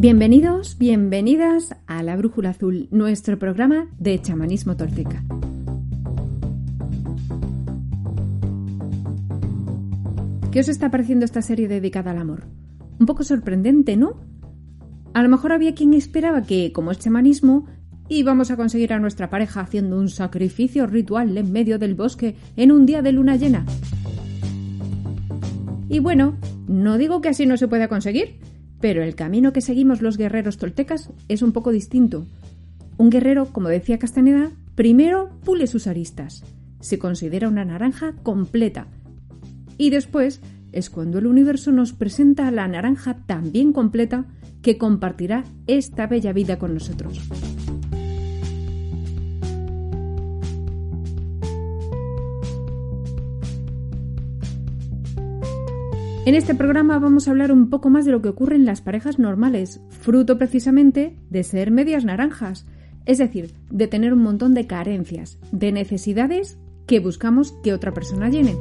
Bienvenidos, bienvenidas a La Brújula Azul, nuestro programa de chamanismo tolteca. ¿Qué os está pareciendo esta serie dedicada al amor? Un poco sorprendente, ¿no? A lo mejor había quien esperaba que, como es chamanismo, íbamos a conseguir a nuestra pareja haciendo un sacrificio ritual en medio del bosque en un día de luna llena. Y bueno, no digo que así no se pueda conseguir, pero el camino que seguimos los guerreros toltecas es un poco distinto. Un guerrero, como decía Castaneda, primero pule sus aristas. Se considera una naranja completa. Y después es cuando el universo nos presenta la naranja tan bien completa que compartirá esta bella vida con nosotros. En este programa vamos a hablar un poco más de lo que ocurre en las parejas normales, fruto precisamente de ser medias naranjas, es decir, de tener un montón de carencias, de necesidades que buscamos que otra persona llene.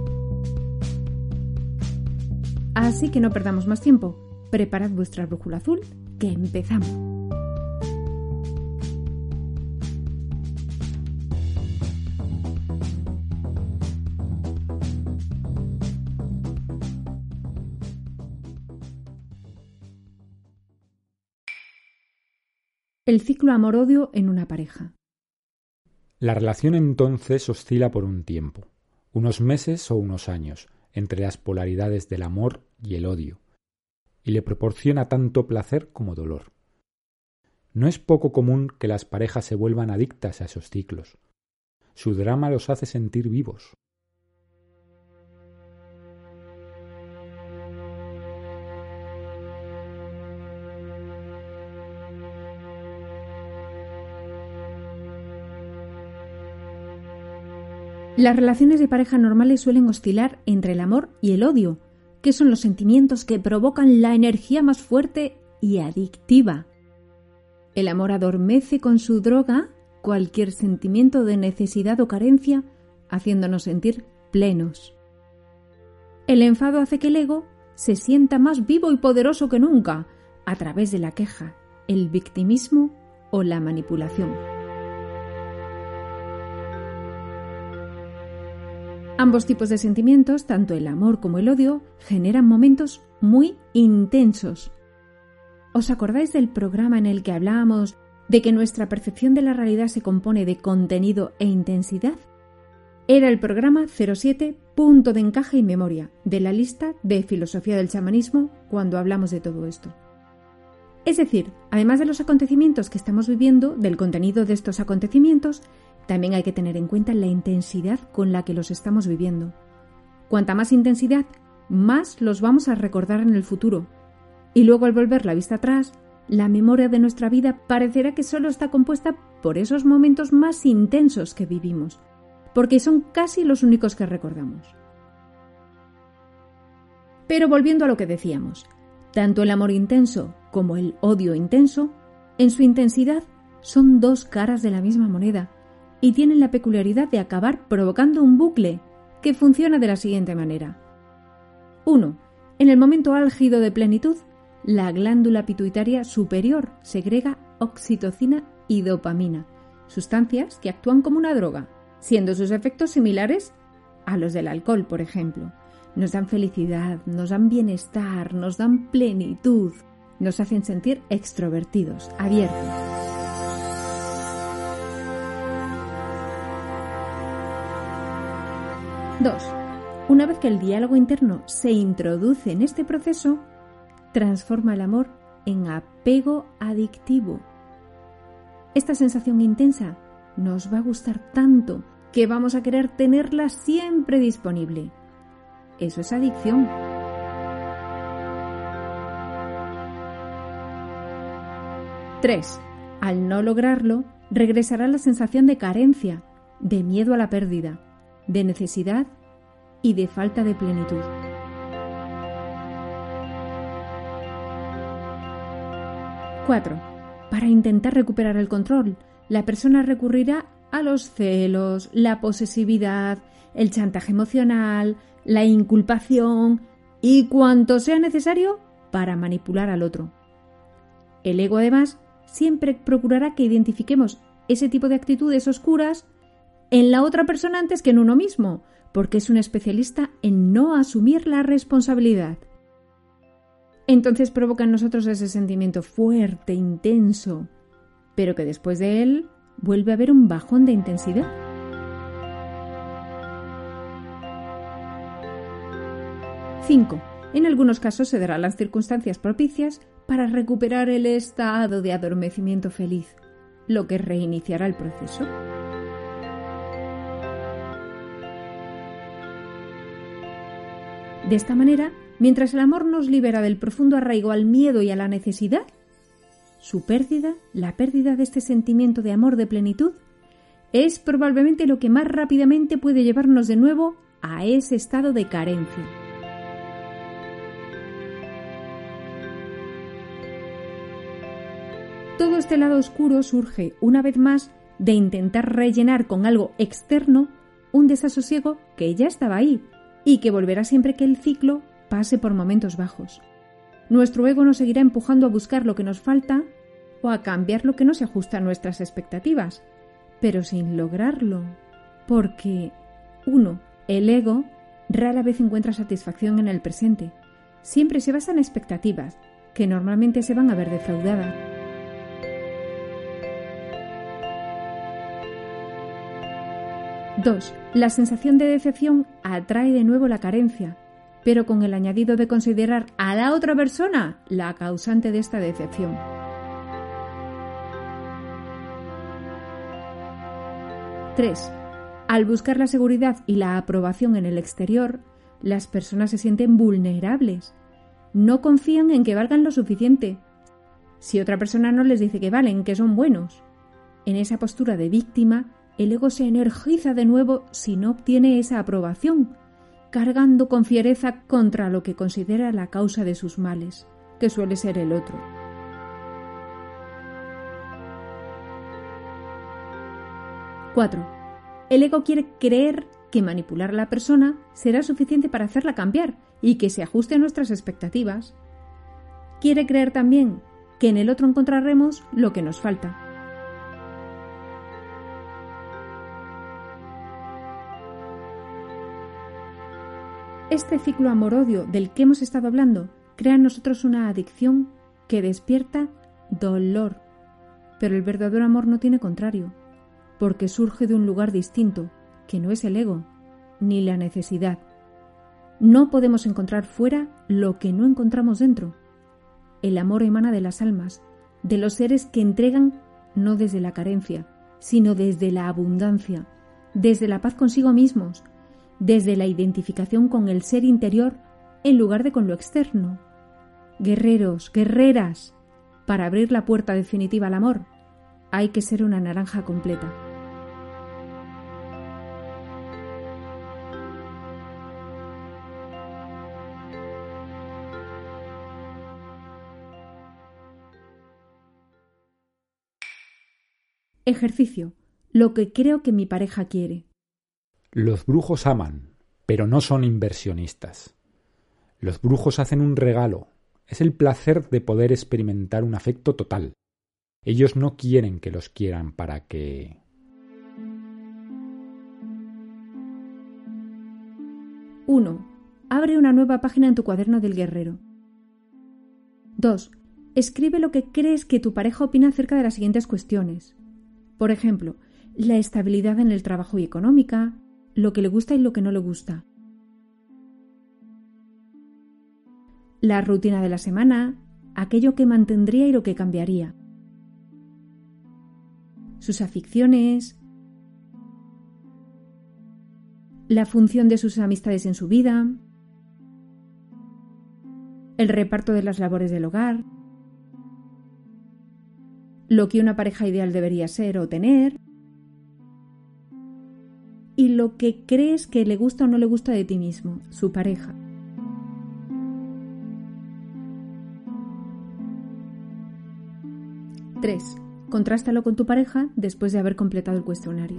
Así que no perdamos más tiempo, preparad vuestra brújula azul, que empezamos. El ciclo amor-odio en una pareja. La relación entonces oscila por un tiempo, unos meses o unos años, entre las polaridades del amor y el odio, y le proporciona tanto placer como dolor. No es poco común que las parejas se vuelvan adictas a esos ciclos. Su drama los hace sentir vivos. Las relaciones de pareja normales suelen oscilar entre el amor y el odio, que son los sentimientos que provocan la energía más fuerte y adictiva. El amor adormece con su droga cualquier sentimiento de necesidad o carencia, haciéndonos sentir plenos. El enfado hace que el ego se sienta más vivo y poderoso que nunca, a través de la queja, el victimismo o la manipulación. Ambos tipos de sentimientos, tanto el amor como el odio, generan momentos muy intensos. ¿Os acordáis del programa en el que hablábamos de que nuestra percepción de la realidad se compone de contenido e intensidad? Era el programa 07 Punto de encaje y memoria de la lista de filosofía del chamanismo cuando hablamos de todo esto. Es decir, además de los acontecimientos que estamos viviendo, del contenido de estos acontecimientos, también hay que tener en cuenta la intensidad con la que los estamos viviendo. Cuanta más intensidad, más los vamos a recordar en el futuro. Y luego al volver la vista atrás, la memoria de nuestra vida parecerá que solo está compuesta por esos momentos más intensos que vivimos, porque son casi los únicos que recordamos. Pero volviendo a lo que decíamos, tanto el amor intenso como el odio intenso, en su intensidad, son dos caras de la misma moneda, y tienen la peculiaridad de acabar provocando un bucle que funciona de la siguiente manera. 1. En el momento álgido de plenitud, la glándula pituitaria superior segrega oxitocina y dopamina, sustancias que actúan como una droga, siendo sus efectos similares a los del alcohol, por ejemplo. Nos dan felicidad, nos dan bienestar, nos dan plenitud, nos hacen sentir extrovertidos, abiertos. 2. Una vez que el diálogo interno se introduce en este proceso, transforma el amor en apego adictivo. Esta sensación intensa nos va a gustar tanto que vamos a querer tenerla siempre disponible. Eso es adicción. Tres. Al no lograrlo, regresará la sensación de carencia, de miedo a la pérdida, de necesidad y de falta de plenitud. 4. Para intentar recuperar el control, la persona recurrirá a los celos, la posesividad, el chantaje emocional, la inculpación y cuanto sea necesario para manipular al otro. El ego además siempre procurará que identifiquemos ese tipo de actitudes oscuras en la otra persona antes que en uno mismo, porque es un especialista en no asumir la responsabilidad entonces provoca en nosotros ese sentimiento fuerte, intenso, pero que después de él vuelve a haber un bajón de intensidad. Cinco. En algunos casos se darán las circunstancias propicias para recuperar el estado de adormecimiento feliz, lo que reiniciará el proceso. De esta manera, Mientras el amor nos libera del profundo arraigo al miedo y a la necesidad, su pérdida, la pérdida de este sentimiento de amor de plenitud, es probablemente lo que más rápidamente puede llevarnos de nuevo a ese estado de carencia. Todo este lado oscuro surge, una vez más, de intentar rellenar con algo externo un desasosiego que ya estaba ahí y que volverá siempre que el ciclo pase por momentos bajos. Nuestro ego nos seguirá empujando a buscar lo que nos falta o a cambiar lo que no se ajusta a nuestras expectativas, pero sin lograrlo. Porque, uno, el ego rara vez encuentra satisfacción en el presente. Siempre se basa en expectativas, que normalmente se van a ver defraudadas. 2. La sensación de decepción atrae de nuevo la carencia, pero con el añadido de considerar a la otra persona la causante de esta decepción. Tres. Al buscar la seguridad y la aprobación en el exterior, las personas se sienten vulnerables. No confían en que valgan lo suficiente. Si otra persona no les dice que valen, que son buenos. En esa postura de víctima, el ego se energiza de nuevo si no obtiene esa aprobación cargando con fiereza contra lo que considera la causa de sus males, que suele ser el otro. ¡4! El ego quiere creer que manipular a la persona será suficiente para hacerla cambiar y que se ajuste a nuestras expectativas. Quiere creer también que en el otro encontraremos lo que nos falta. Este ciclo amor-odio del que hemos estado hablando crea en nosotros una adicción que despierta dolor. Pero el verdadero amor no tiene contrario, porque surge de un lugar distinto, que no es el ego, ni la necesidad. No podemos encontrar fuera lo que no encontramos dentro. El amor emana de las almas, de los seres que entregan no desde la carencia, sino desde la abundancia, desde la paz consigo mismos, desde la identificación con el ser interior en lugar de con lo externo. Guerreros, guerreras, para abrir la puerta definitiva al amor, hay que ser una naranja completa. Ejercicio. Lo que creo que mi pareja quiere. Los brujos aman, pero no son inversionistas. Los brujos hacen un regalo. Es el placer de poder experimentar un afecto total. Ellos no quieren que los quieran para que... Uno. Abre una nueva página en tu cuaderno del guerrero. 2. Escribe lo que crees que tu pareja opina acerca de las siguientes cuestiones. Por ejemplo, la estabilidad en el trabajo y económica, lo que le gusta y lo que no le gusta. La rutina de la semana, aquello que mantendría y lo que cambiaría. Sus aficiones, la función de sus amistades en su vida, el reparto de las labores del hogar, lo que una pareja ideal debería ser o tener, lo que crees que le gusta o no le gusta de ti mismo, su pareja. Tres. Contrástalo con tu pareja después de haber completado el cuestionario.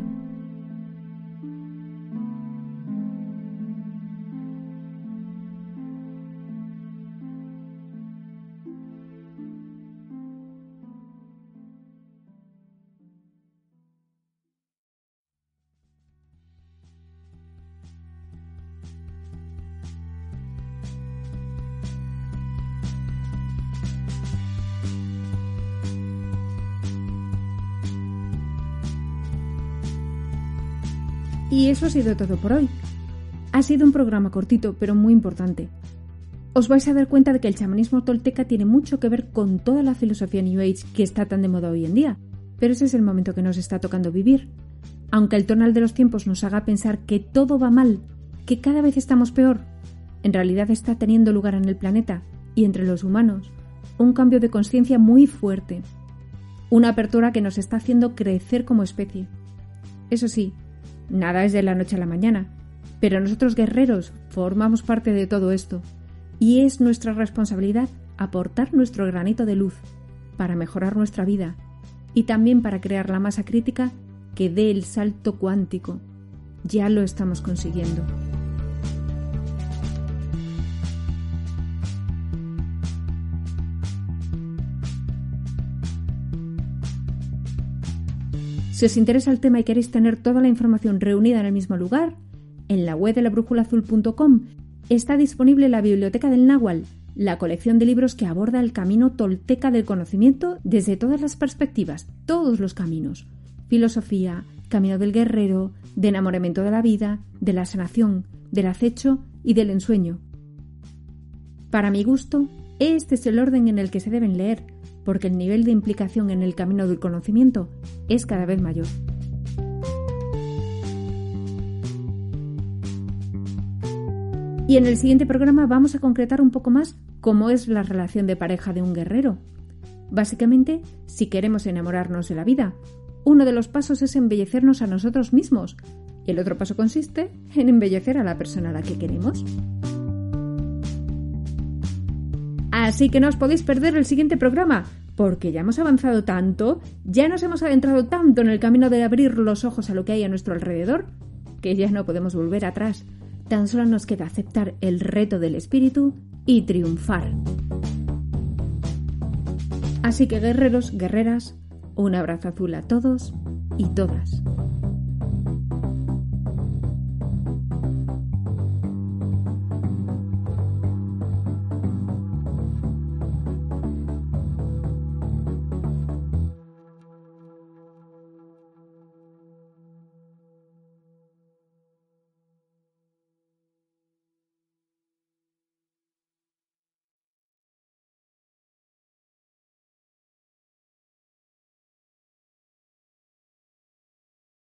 Y eso ha sido todo por hoy. Ha sido un programa cortito, pero muy importante. Os vais a dar cuenta de que el chamanismo tolteca tiene mucho que ver con toda la filosofía New Age que está tan de moda hoy en día, pero ese es el momento que nos está tocando vivir. Aunque el tonal de los tiempos nos haga pensar que todo va mal, que cada vez estamos peor, en realidad está teniendo lugar en el planeta y entre los humanos un cambio de conciencia muy fuerte, una apertura que nos está haciendo crecer como especie. Eso sí, Nada es de la noche a la mañana, pero nosotros guerreros formamos parte de todo esto y es nuestra responsabilidad aportar nuestro granito de luz para mejorar nuestra vida y también para crear la masa crítica que dé el salto cuántico. Ya lo estamos consiguiendo. Si os interesa el tema y queréis tener toda la información reunida en el mismo lugar, en la web de la azul.com está disponible la Biblioteca del Nahual, la colección de libros que aborda el camino tolteca del conocimiento desde todas las perspectivas, todos los caminos. Filosofía, camino del guerrero, de enamoramiento de la vida, de la sanación, del acecho y del ensueño. Para mi gusto, este es el orden en el que se deben leer, porque el nivel de implicación en el camino del conocimiento es cada vez mayor. Y en el siguiente programa vamos a concretar un poco más cómo es la relación de pareja de un guerrero. Básicamente, si queremos enamorarnos de la vida, uno de los pasos es embellecernos a nosotros mismos y el otro paso consiste en embellecer a la persona a la que queremos. Así que no os podéis perder el siguiente programa, porque ya hemos avanzado tanto, ya nos hemos adentrado tanto en el camino de abrir los ojos a lo que hay a nuestro alrededor, que ya no podemos volver atrás. Tan solo nos queda aceptar el reto del espíritu y triunfar. Así que guerreros, guerreras, un abrazo azul a todos y todas.